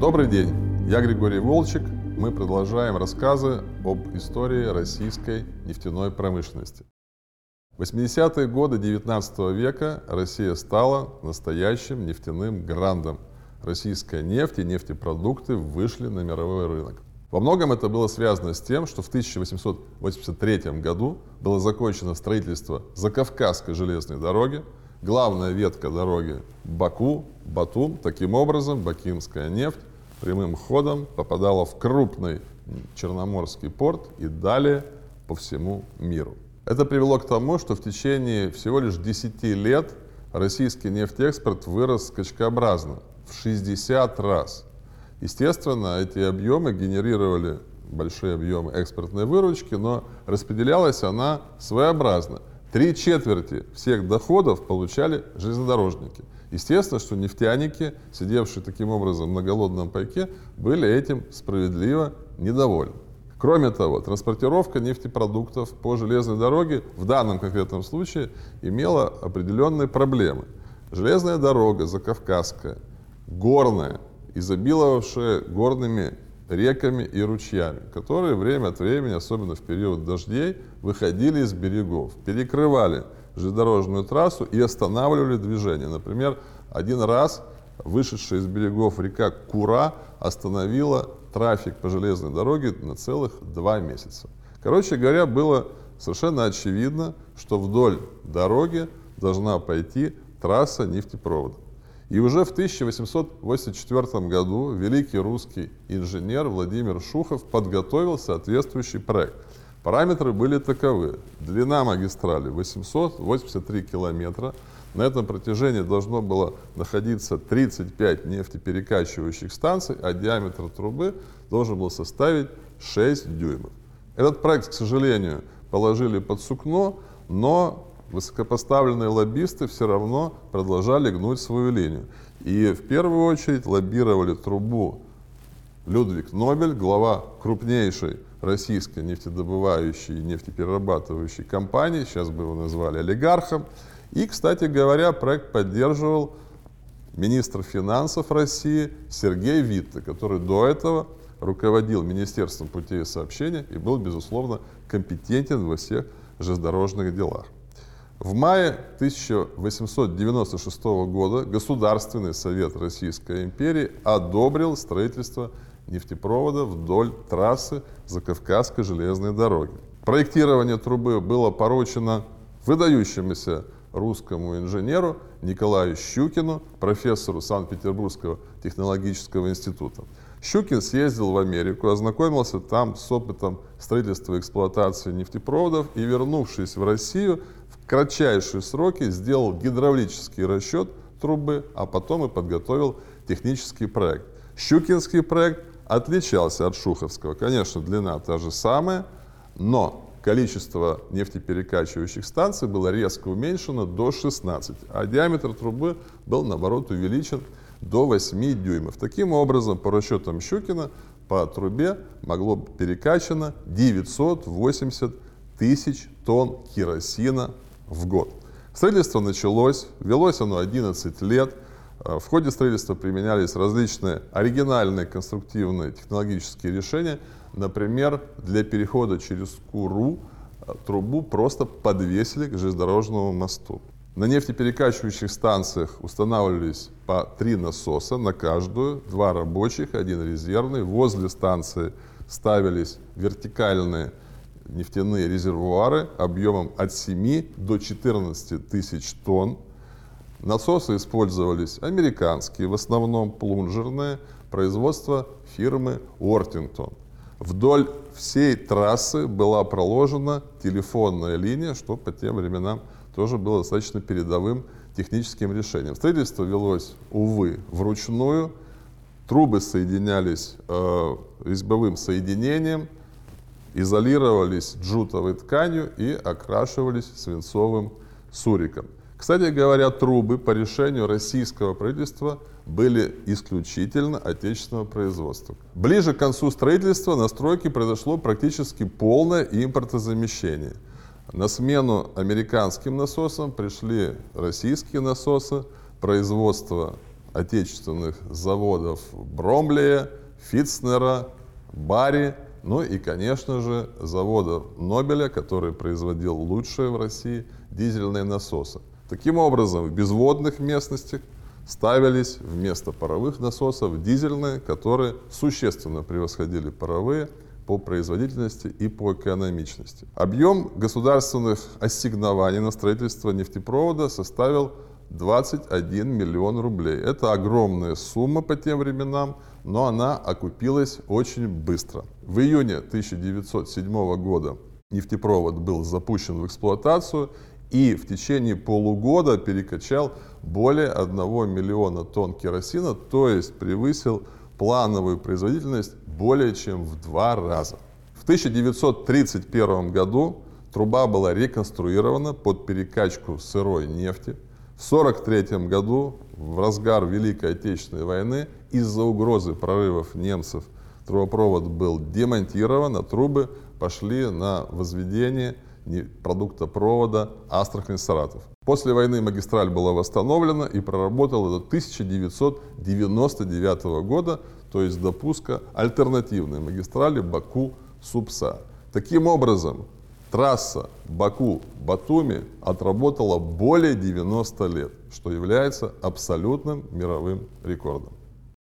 Добрый день, я Григорий Волчек. Мы продолжаем рассказы об истории российской нефтяной промышленности. В 80-е годы 19 века Россия стала настоящим нефтяным грандом. Российская нефть и нефтепродукты вышли на мировой рынок. Во многом это было связано с тем, что в 1883 году было закончено строительство Закавказской железной дороги, главная ветка дороги Баку, Батум. Таким образом, бакинская нефть прямым ходом попадала в крупный Черноморский порт и далее по всему миру. Это привело к тому, что в течение всего лишь 10 лет российский нефтеэкспорт вырос скачкообразно в 60 раз. Естественно, эти объемы генерировали большие объемы экспортной выручки, но распределялась она своеобразно. Три четверти всех доходов получали железнодорожники. Естественно, что нефтяники, сидевшие таким образом на голодном пайке, были этим справедливо недовольны. Кроме того, транспортировка нефтепродуктов по железной дороге в данном конкретном случае имела определенные проблемы. Железная дорога закавказская, горная, изобиловавшая горными реками и ручьями, которые время от времени, особенно в период дождей, выходили из берегов, перекрывали железнодорожную трассу и останавливали движение. Например, один раз вышедшая из берегов река Кура остановила трафик по железной дороге на целых два месяца. Короче говоря, было совершенно очевидно, что вдоль дороги должна пойти трасса нефтепровода. И уже в 1884 году великий русский инженер Владимир Шухов подготовил соответствующий проект. Параметры были таковы. Длина магистрали 883 километра. На этом протяжении должно было находиться 35 нефтеперекачивающих станций, а диаметр трубы должен был составить 6 дюймов. Этот проект, к сожалению, положили под сукно, но высокопоставленные лоббисты все равно продолжали гнуть свою линию. И в первую очередь лоббировали трубу Людвиг Нобель, глава крупнейшей российской нефтедобывающей и нефтеперерабатывающей компании, сейчас бы его назвали олигархом. И, кстати говоря, проект поддерживал министр финансов России Сергей Витте, который до этого руководил Министерством путей сообщения и был, безусловно, компетентен во всех железнодорожных делах. В мае 1896 года Государственный совет Российской империи одобрил строительство нефтепровода вдоль трассы Закавказской железной дороги. Проектирование трубы было поручено выдающемуся русскому инженеру Николаю Щукину, профессору Санкт-Петербургского технологического института. Щукин съездил в Америку, ознакомился там с опытом строительства и эксплуатации нефтепроводов и, вернувшись в Россию, кратчайшие сроки сделал гидравлический расчет трубы, а потом и подготовил технический проект. Щукинский проект отличался от Шуховского. Конечно, длина та же самая, но количество нефтеперекачивающих станций было резко уменьшено до 16, а диаметр трубы был, наоборот, увеличен до 8 дюймов. Таким образом, по расчетам Щукина, по трубе могло перекачано 980 тысяч тонн керосина в год. Строительство началось, велось оно 11 лет. Э, в ходе строительства применялись различные оригинальные конструктивные технологические решения. Например, для перехода через Куру э, трубу просто подвесили к железнодорожному мосту. На нефтеперекачивающих станциях устанавливались по три насоса на каждую, два рабочих, один резервный. Возле станции ставились вертикальные нефтяные резервуары объемом от 7 до 14 тысяч тонн. Насосы использовались американские, в основном плунжерные, производство фирмы Ортингтон. Вдоль всей трассы была проложена телефонная линия, что по тем временам тоже было достаточно передовым техническим решением. Строительство велось, увы, вручную. Трубы соединялись э, резьбовым соединением – изолировались джутовой тканью и окрашивались свинцовым суриком. Кстати говоря, трубы по решению российского правительства были исключительно отечественного производства. Ближе к концу строительства на стройке произошло практически полное импортозамещение. На смену американским насосам пришли российские насосы, производство отечественных заводов Бромлея, Фитцнера, Барри, ну и, конечно же, завода Нобеля, который производил лучшие в России дизельные насосы. Таким образом, в безводных местностях ставились вместо паровых насосов дизельные, которые существенно превосходили паровые по производительности и по экономичности. Объем государственных ассигнований на строительство нефтепровода составил 21 миллион рублей. Это огромная сумма по тем временам, но она окупилась очень быстро. В июне 1907 года нефтепровод был запущен в эксплуатацию и в течение полугода перекачал более 1 миллиона тонн керосина, то есть превысил плановую производительность более чем в два раза. В 1931 году труба была реконструирована под перекачку сырой нефти. В 1943 году, в разгар Великой Отечественной войны, из-за угрозы прорывов немцев трубопровод был демонтирован, а трубы пошли на возведение продукта провода Астрахань-Саратов. После войны магистраль была восстановлена и проработала до 1999 года, то есть до пуска альтернативной магистрали Баку-Супса. Таким образом, трасса Баку-Батуми отработала более 90 лет, что является абсолютным мировым рекордом.